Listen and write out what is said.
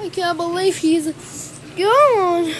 I can't believe he's gone.